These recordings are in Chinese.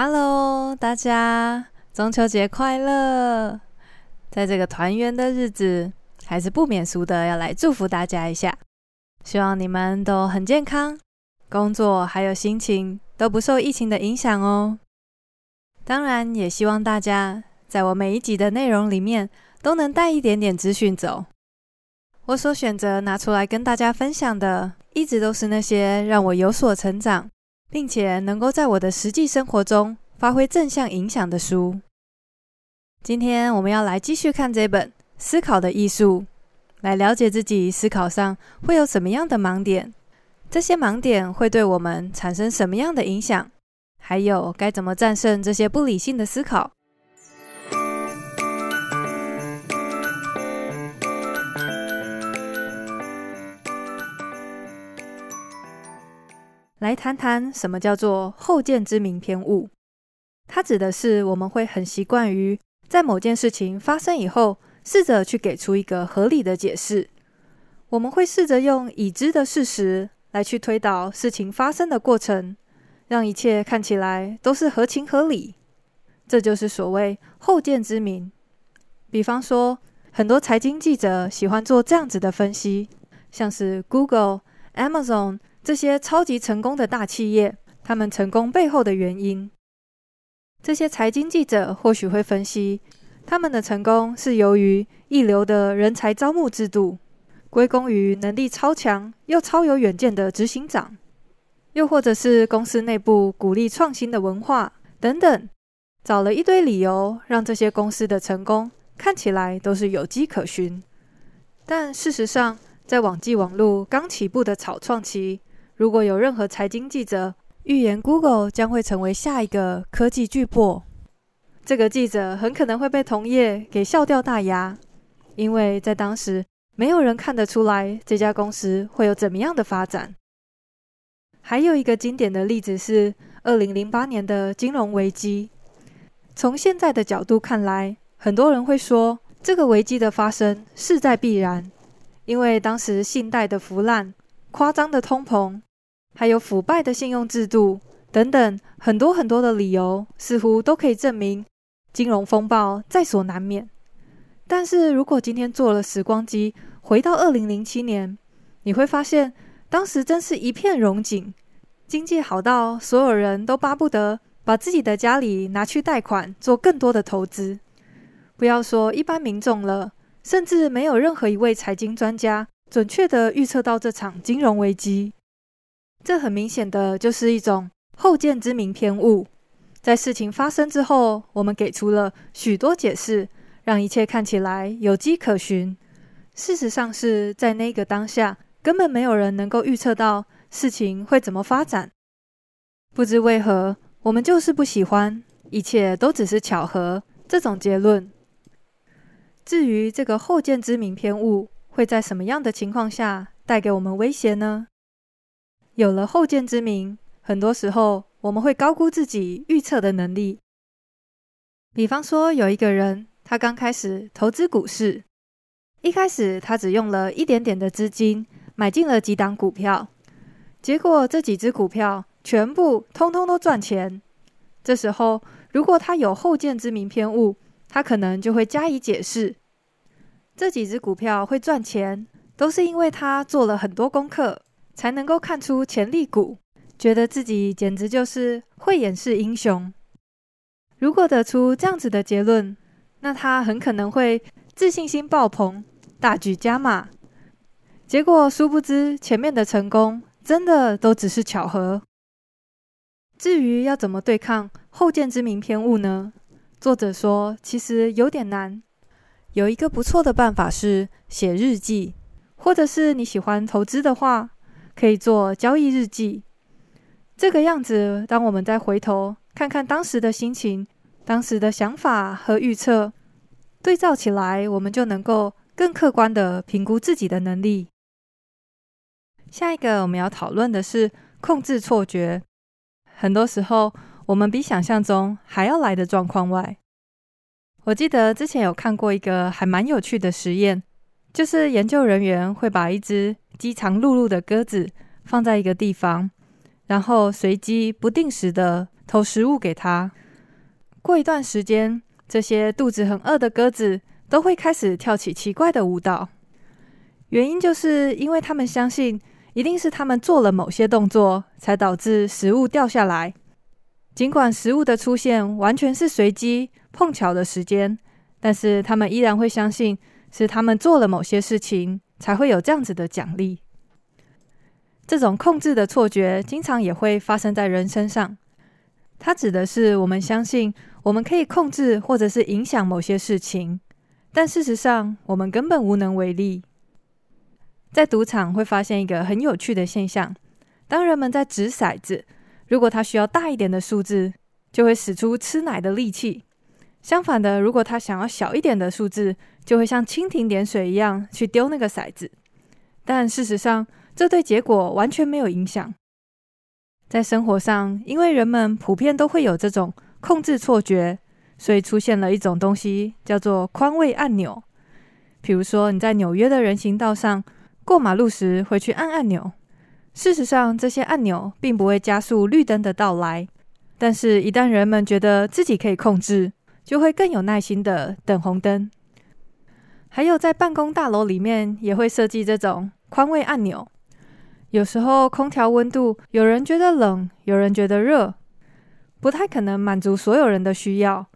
Hello，大家中秋节快乐！在这个团圆的日子，还是不免俗的要来祝福大家一下。希望你们都很健康，工作还有心情都不受疫情的影响哦。当然，也希望大家在我每一集的内容里面都能带一点点资讯走。我所选择拿出来跟大家分享的，一直都是那些让我有所成长，并且能够在我的实际生活中发挥正向影响的书。今天我们要来继续看这本《思考的艺术》，来了解自己思考上会有什么样的盲点，这些盲点会对我们产生什么样的影响，还有该怎么战胜这些不理性的思考。来谈谈什么叫做后见之明偏误。它指的是我们会很习惯于在某件事情发生以后，试着去给出一个合理的解释。我们会试着用已知的事实来去推导事情发生的过程，让一切看起来都是合情合理。这就是所谓后见之明。比方说，很多财经记者喜欢做这样子的分析，像是 Google、Amazon。这些超级成功的大企业，他们成功背后的原因，这些财经记者或许会分析，他们的成功是由于一流的人才招募制度，归功于能力超强又超有远见的执行长，又或者是公司内部鼓励创新的文化等等，找了一堆理由，让这些公司的成功看起来都是有迹可循。但事实上，在网际网路刚起步的草创期，如果有任何财经记者预言 Google 将会成为下一个科技巨擘，这个记者很可能会被同业给笑掉大牙，因为在当时没有人看得出来这家公司会有怎么样的发展。还有一个经典的例子是二零零八年的金融危机。从现在的角度看来，很多人会说这个危机的发生势在必然，因为当时信贷的腐烂、夸张的通膨。还有腐败的信用制度等等，很多很多的理由，似乎都可以证明金融风暴在所难免。但是如果今天坐了时光机回到二零零七年，你会发现当时真是一片荣景，经济好到所有人都巴不得把自己的家里拿去贷款做更多的投资。不要说一般民众了，甚至没有任何一位财经专家准确地预测到这场金融危机。这很明显的就是一种后见之明偏误，在事情发生之后，我们给出了许多解释，让一切看起来有迹可循。事实上是在那个当下，根本没有人能够预测到事情会怎么发展。不知为何，我们就是不喜欢一切都只是巧合这种结论。至于这个后见之明偏误会在什么样的情况下带给我们威胁呢？有了后见之明，很多时候我们会高估自己预测的能力。比方说，有一个人，他刚开始投资股市，一开始他只用了一点点的资金买进了几档股票，结果这几只股票全部通通都赚钱。这时候，如果他有后见之明偏误，他可能就会加以解释：这几只股票会赚钱，都是因为他做了很多功课。才能够看出潜力股，觉得自己简直就是慧眼识英雄。如果得出这样子的结论，那他很可能会自信心爆棚，大举加码。结果殊不知，前面的成功真的都只是巧合。至于要怎么对抗后见之明偏误呢？作者说，其实有点难。有一个不错的办法是写日记，或者是你喜欢投资的话。可以做交易日记，这个样子，当我们再回头看看当时的心情、当时的想法和预测，对照起来，我们就能够更客观地评估自己的能力。下一个我们要讨论的是控制错觉。很多时候，我们比想象中还要来的状况外。我记得之前有看过一个还蛮有趣的实验，就是研究人员会把一只饥肠辘辘的鸽子放在一个地方，然后随机不定时的投食物给它。过一段时间，这些肚子很饿的鸽子都会开始跳起奇怪的舞蹈。原因就是因为他们相信，一定是他们做了某些动作，才导致食物掉下来。尽管食物的出现完全是随机碰巧的时间，但是他们依然会相信是他们做了某些事情，才会有这样子的奖励。这种控制的错觉，经常也会发生在人身上。它指的是我们相信我们可以控制或者是影响某些事情，但事实上我们根本无能为力。在赌场会发现一个很有趣的现象：当人们在掷骰子，如果他需要大一点的数字，就会使出吃奶的力气；相反的，如果他想要小一点的数字，就会像蜻蜓点水一样去丢那个骰子。但事实上，这对结果完全没有影响。在生活上，因为人们普遍都会有这种控制错觉，所以出现了一种东西叫做宽慰按钮。比如说，你在纽约的人行道上过马路时，会去按按钮。事实上，这些按钮并不会加速绿灯的到来，但是，一旦人们觉得自己可以控制，就会更有耐心的等红灯。还有，在办公大楼里面也会设计这种宽慰按钮。有时候空调温度，有人觉得冷，有人觉得热，不太可能满足所有人的需要。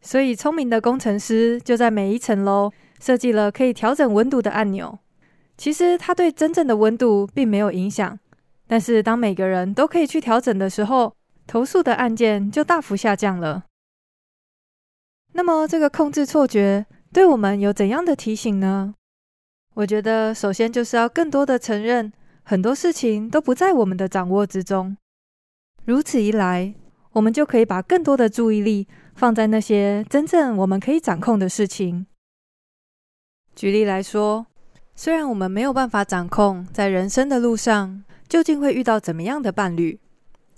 所以聪明的工程师就在每一层楼设计了可以调整温度的按钮。其实它对真正的温度并没有影响，但是当每个人都可以去调整的时候，投诉的案件就大幅下降了。那么这个控制错觉对我们有怎样的提醒呢？我觉得首先就是要更多的承认。很多事情都不在我们的掌握之中，如此一来，我们就可以把更多的注意力放在那些真正我们可以掌控的事情。举例来说，虽然我们没有办法掌控在人生的路上究竟会遇到怎么样的伴侣，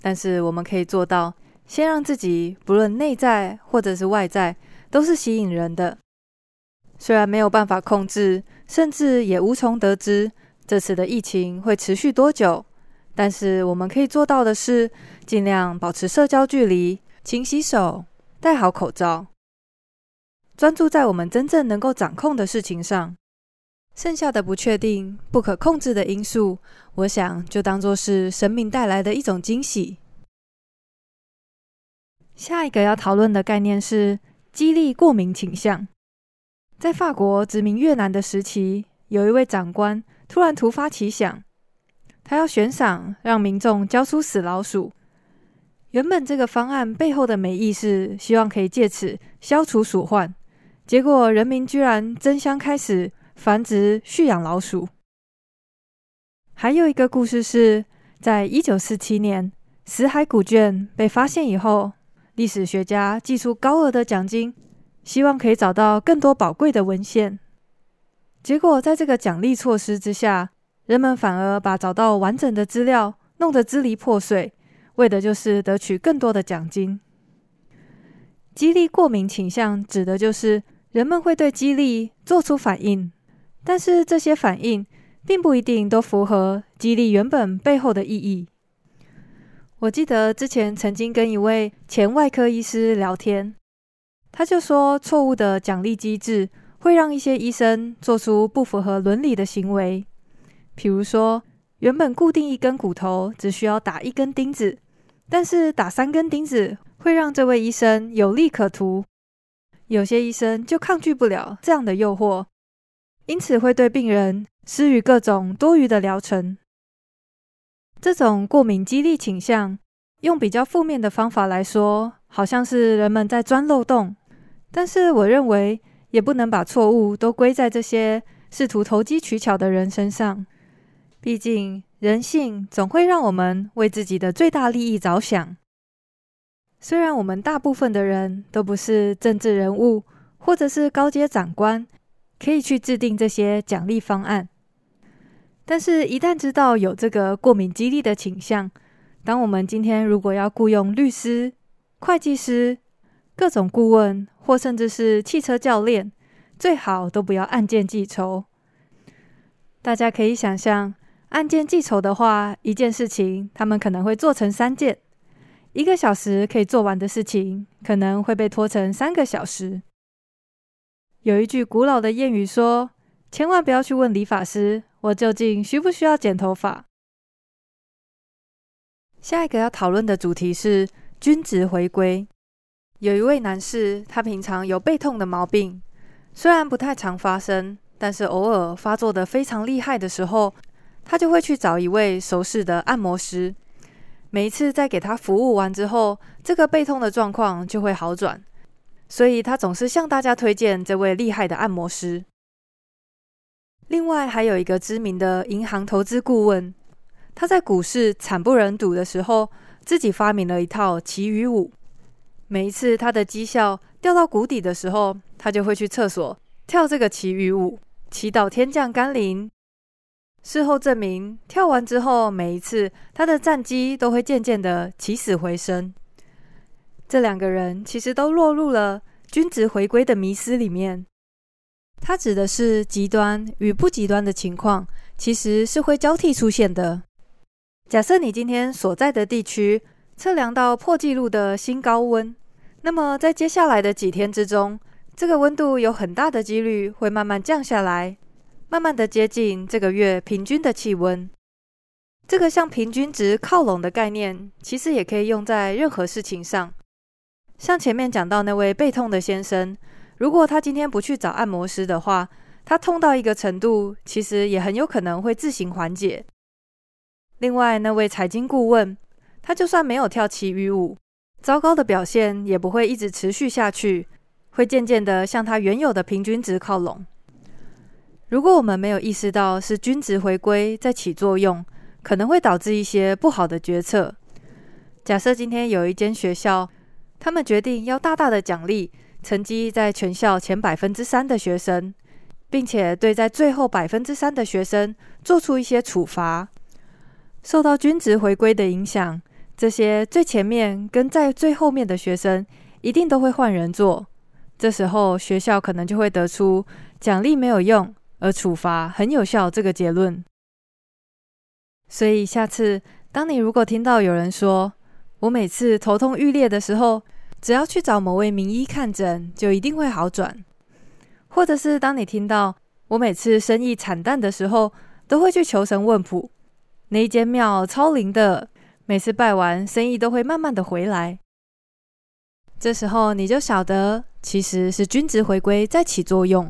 但是我们可以做到，先让自己不论内在或者是外在都是吸引人的。虽然没有办法控制，甚至也无从得知。这次的疫情会持续多久？但是我们可以做到的是，尽量保持社交距离，勤洗手，戴好口罩，专注在我们真正能够掌控的事情上。剩下的不确定、不可控制的因素，我想就当作是生命带来的一种惊喜。下一个要讨论的概念是激励过敏倾向。在法国殖民越南的时期，有一位长官。突然突发奇想，他要悬赏让民众交出死老鼠。原本这个方案背后的美意是希望可以借此消除鼠患，结果人民居然争相开始繁殖蓄养老鼠。还有一个故事是在一九四七年，死海古卷被发现以后，历史学家祭出高额的奖金，希望可以找到更多宝贵的文献。结果，在这个奖励措施之下，人们反而把找到完整的资料弄得支离破碎，为的就是得取更多的奖金。激励过敏倾向指的就是人们会对激励做出反应，但是这些反应并不一定都符合激励原本背后的意义。我记得之前曾经跟一位前外科医师聊天，他就说错误的奖励机制。会让一些医生做出不符合伦理的行为，比如说，原本固定一根骨头只需要打一根钉子，但是打三根钉子会让这位医生有利可图。有些医生就抗拒不了这样的诱惑，因此会对病人施予各种多余的疗程。这种过敏激励倾向，用比较负面的方法来说，好像是人们在钻漏洞，但是我认为。也不能把错误都归在这些试图投机取巧的人身上。毕竟，人性总会让我们为自己的最大利益着想。虽然我们大部分的人都不是政治人物，或者是高阶长官，可以去制定这些奖励方案，但是，一旦知道有这个过敏激励的倾向，当我们今天如果要雇佣律师、会计师、各种顾问，或甚至是汽车教练，最好都不要按件计酬。大家可以想象，按件计酬的话，一件事情他们可能会做成三件，一个小时可以做完的事情，可能会被拖成三个小时。有一句古老的谚语说：“千万不要去问理发师，我究竟需不需要剪头发。”下一个要讨论的主题是均值回归。有一位男士，他平常有背痛的毛病，虽然不太常发生，但是偶尔发作得非常厉害的时候，他就会去找一位熟识的按摩师。每一次在给他服务完之后，这个背痛的状况就会好转，所以他总是向大家推荐这位厉害的按摩师。另外，还有一个知名的银行投资顾问，他在股市惨不忍睹的时候，自己发明了一套祈雨舞。每一次他的绩效掉到谷底的时候，他就会去厕所跳这个祈雨舞，祈祷天降甘霖。事后证明，跳完之后，每一次他的战绩都会渐渐的起死回生。这两个人其实都落入了均值回归的迷思里面。它指的是极端与不极端的情况，其实是会交替出现的。假设你今天所在的地区测量到破纪录的新高温，那么在接下来的几天之中，这个温度有很大的几率会慢慢降下来。慢慢的接近这个月平均的气温，这个向平均值靠拢的概念，其实也可以用在任何事情上。像前面讲到那位背痛的先生，如果他今天不去找按摩师的话，他痛到一个程度，其实也很有可能会自行缓解。另外那位财经顾问，他就算没有跳祈雨舞，糟糕的表现也不会一直持续下去，会渐渐的向他原有的平均值靠拢。如果我们没有意识到是均值回归在起作用，可能会导致一些不好的决策。假设今天有一间学校，他们决定要大大的奖励成绩在全校前百分之三的学生，并且对在最后百分之三的学生做出一些处罚。受到均值回归的影响，这些最前面跟在最后面的学生一定都会换人做。这时候学校可能就会得出奖励没有用。而处罚很有效这个结论，所以下次当你如果听到有人说我每次头痛欲裂的时候，只要去找某位名医看诊就一定会好转，或者是当你听到我每次生意惨淡的时候，都会去求神问卜，那一间庙超灵的，每次拜完生意都会慢慢的回来，这时候你就晓得其实是均值回归在起作用。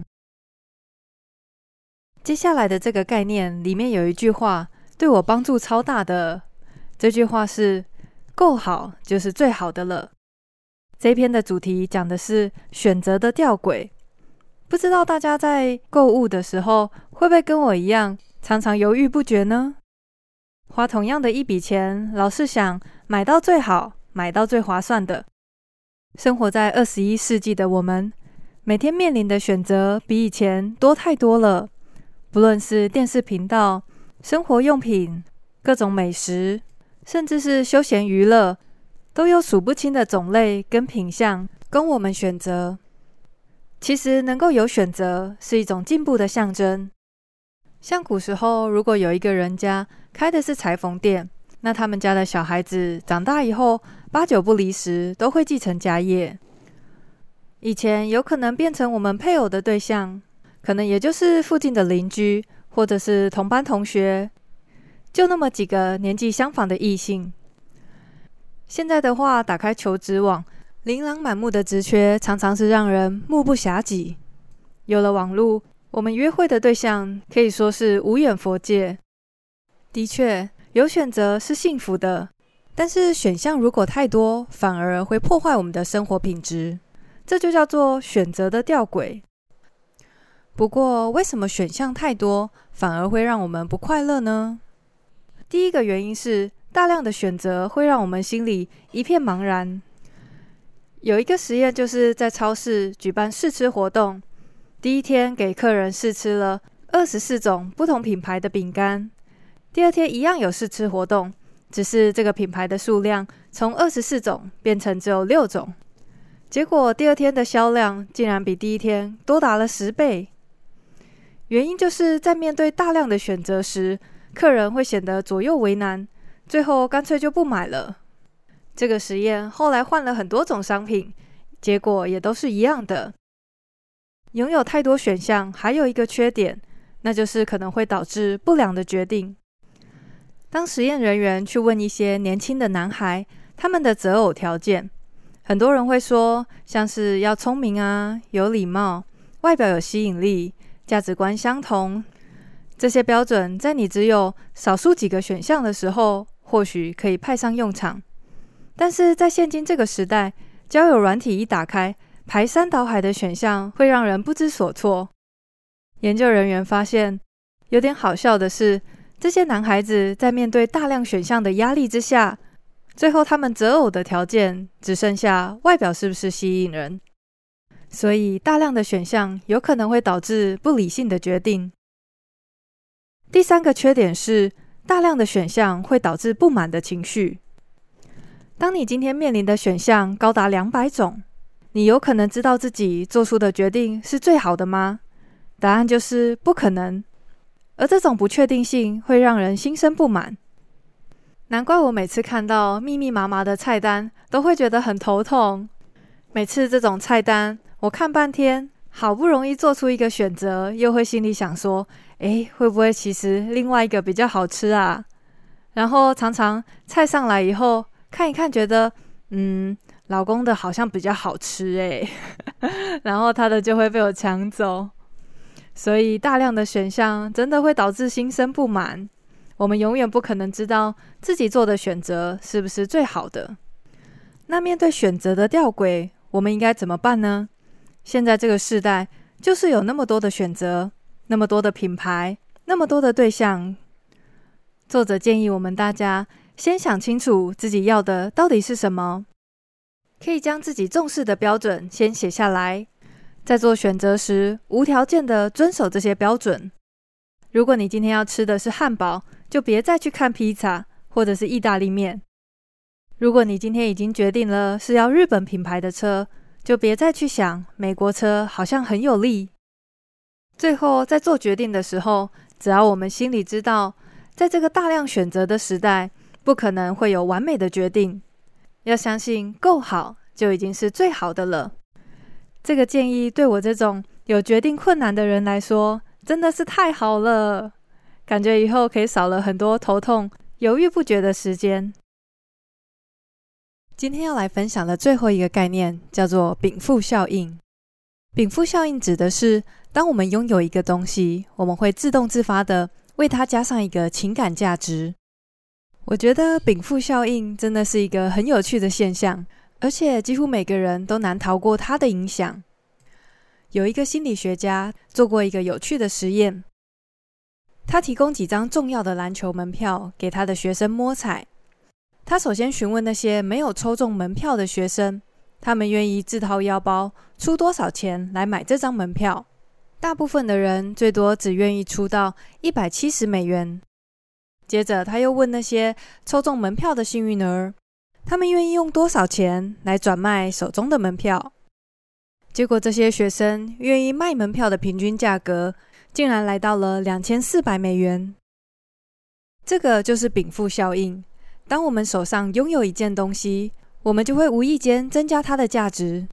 接下来的这个概念里面有一句话对我帮助超大的，这句话是“够好就是最好的了”。这篇的主题讲的是选择的吊诡，不知道大家在购物的时候会不会跟我一样常常犹豫不决呢？花同样的一笔钱，老是想买到最好、买到最划算的。生活在二十一世纪的我们，每天面临的选择比以前多太多了。不论是电视频道、生活用品、各种美食，甚至是休闲娱乐，都有数不清的种类跟品相供我们选择。其实能够有选择是一种进步的象征。像古时候，如果有一个人家开的是裁缝店，那他们家的小孩子长大以后，八九不离十都会继承家业。以前有可能变成我们配偶的对象。可能也就是附近的邻居，或者是同班同学，就那么几个年纪相仿的异性。现在的话，打开求职网，琳琅满目的职缺常常是让人目不暇给。有了网络，我们约会的对象可以说是无远佛界。的确，有选择是幸福的，但是选项如果太多，反而会破坏我们的生活品质。这就叫做选择的吊诡。不过，为什么选项太多反而会让我们不快乐呢？第一个原因是大量的选择会让我们心里一片茫然。有一个实验就是在超市举办试吃活动，第一天给客人试吃了二十四种不同品牌的饼干，第二天一样有试吃活动，只是这个品牌的数量从二十四种变成只有六种，结果第二天的销量竟然比第一天多达了十倍。原因就是在面对大量的选择时，客人会显得左右为难，最后干脆就不买了。这个实验后来换了很多种商品，结果也都是一样的。拥有太多选项还有一个缺点，那就是可能会导致不良的决定。当实验人员去问一些年轻的男孩，他们的择偶条件，很多人会说，像是要聪明啊、有礼貌、外表有吸引力、价值观相同。这些标准在你只有少数几个选项的时候，或许可以派上用场。但是在现今这个时代，交友软体一打开，排山倒海的选项会让人不知所措。研究人员发现，有点好笑的是，这些男孩子在面对大量选项的压力之下，最后他们择偶的条件只剩下外表是不是吸引人。所以，大量的选项有可能会导致不理性的决定。第三个缺点是，大量的选项会导致不满的情绪。当你今天面临的选项高达两百种，你有可能知道自己做出的决定是最好的吗？答案就是不可能。而这种不确定性会让人心生不满。难怪我每次看到密密麻麻的菜单，都会觉得很头痛。每次这种菜单，我看半天，好不容易做出一个选择，又会心里想说：诶，会不会其实另外一个比较好吃啊？然后常常菜上来以后，看一看，觉得嗯。老公的好像比较好吃诶，然后他的就会被我抢走，所以大量的选项真的会导致心生不满。我们永远不可能知道自己做的选择是不是最好的。那面对选择的吊诡，我们应该怎么办呢？现在这个时代就是有那么多的选择，那么多的品牌，那么多的对象。作者建议我们大家先想清楚自己要的到底是什么。可以将自己重视的标准先写下来，在做选择时无条件的遵守这些标准。如果你今天要吃的是汉堡，就别再去看披萨或者是意大利面。如果你今天已经决定了是要日本品牌的车，就别再去想美国车好像很有利。最后在做决定的时候，只要我们心里知道，在这个大量选择的时代，不可能会有完美的决定。要相信够好就已经是最好的了。这个建议对我这种有决定困难的人来说，真的是太好了。感觉以后可以少了很多头痛、犹豫不决的时间。今天要来分享的最后一个概念叫做禀赋效应。禀赋效应指的是，当我们拥有一个东西，我们会自动自发地为它加上一个情感价值。我觉得禀赋效应真的是一个很有趣的现象，而且几乎每个人都难逃过它的影响。有一个心理学家做过一个有趣的实验，他提供几张重要的篮球门票给他的学生摸彩。他首先询问那些没有抽中门票的学生，他们愿意自掏腰包出多少钱来买这张门票。大部分的人最多只愿意出到一百七十美元。接着，他又问那些抽中门票的幸运儿，他们愿意用多少钱来转卖手中的门票？结果，这些学生愿意卖门票的平均价格竟然来到了两千四百美元。这个就是禀赋效应。当我们手上拥有一件东西，我们就会无意间增加它的价值。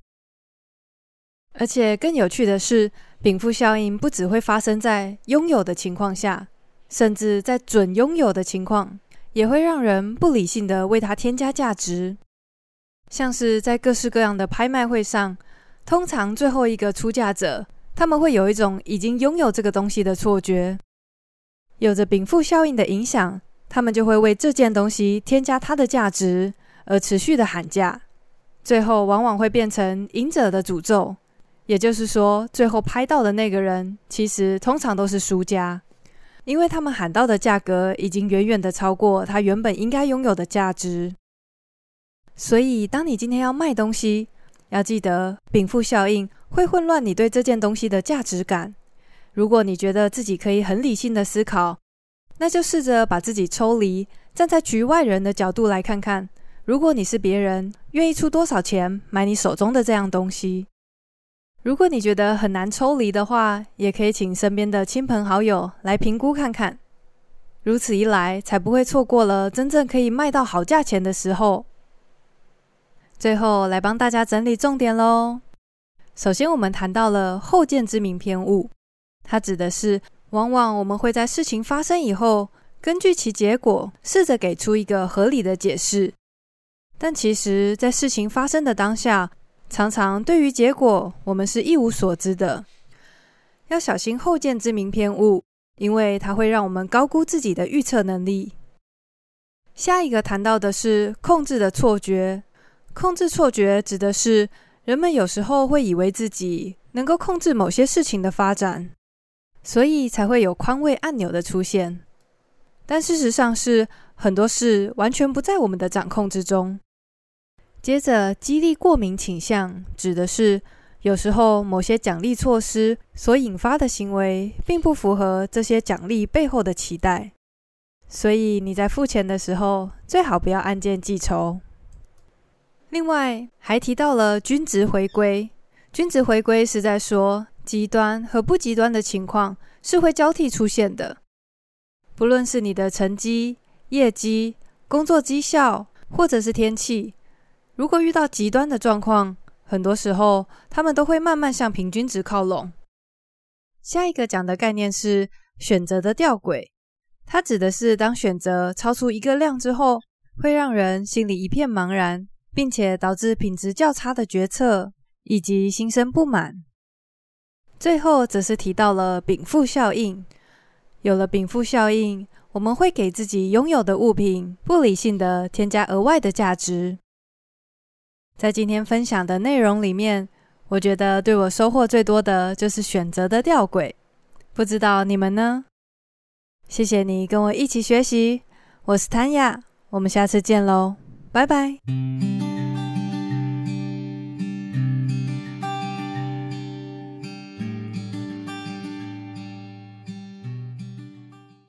而且更有趣的是，禀赋效应不只会发生在拥有的情况下。甚至在准拥有的情况，也会让人不理性的为它添加价值。像是在各式各样的拍卖会上，通常最后一个出价者，他们会有一种已经拥有这个东西的错觉。有着禀赋效应的影响，他们就会为这件东西添加它的价值，而持续的喊价。最后往往会变成赢者的诅咒，也就是说，最后拍到的那个人，其实通常都是输家。因为他们喊到的价格已经远远的超过他原本应该拥有的价值，所以当你今天要卖东西，要记得禀赋效应会混乱你对这件东西的价值感。如果你觉得自己可以很理性的思考，那就试着把自己抽离，站在局外人的角度来看看，如果你是别人，愿意出多少钱买你手中的这样东西。如果你觉得很难抽离的话，也可以请身边的亲朋好友来评估看看。如此一来，才不会错过了真正可以卖到好价钱的时候。最后来帮大家整理重点喽。首先，我们谈到了后见之明偏误，它指的是往往我们会在事情发生以后，根据其结果，试着给出一个合理的解释。但其实，在事情发生的当下，常常对于结果，我们是一无所知的。要小心后见之明偏误，因为它会让我们高估自己的预测能力。下一个谈到的是控制的错觉。控制错觉指的是人们有时候会以为自己能够控制某些事情的发展，所以才会有宽慰按钮的出现。但事实上是很多事完全不在我们的掌控之中。接着，激励过敏倾向指的是有时候某些奖励措施所引发的行为并不符合这些奖励背后的期待，所以你在付钱的时候最好不要按件计酬。另外还提到了均值回归，均值回归是在说极端和不极端的情况是会交替出现的。不论是你的成绩、业绩、工作绩效，或者是天气，如果遇到极端的状况，很多时候他们都会慢慢向平均值靠拢。下一个讲的概念是选择的吊诡，它指的是当选择超出一个量之后，会让人心里一片茫然。并且导致品质较差的决策，以及心生不满。最后则是提到了禀赋效应。有了禀赋效应，我们会给自己拥有的物品不理性的添加额外的价值。在今天分享的内容里面，我觉得对我收获最多的就是选择的吊诡。不知道你们呢？谢谢你跟我一起学习，我是谭雅，我们下次见喽，拜拜。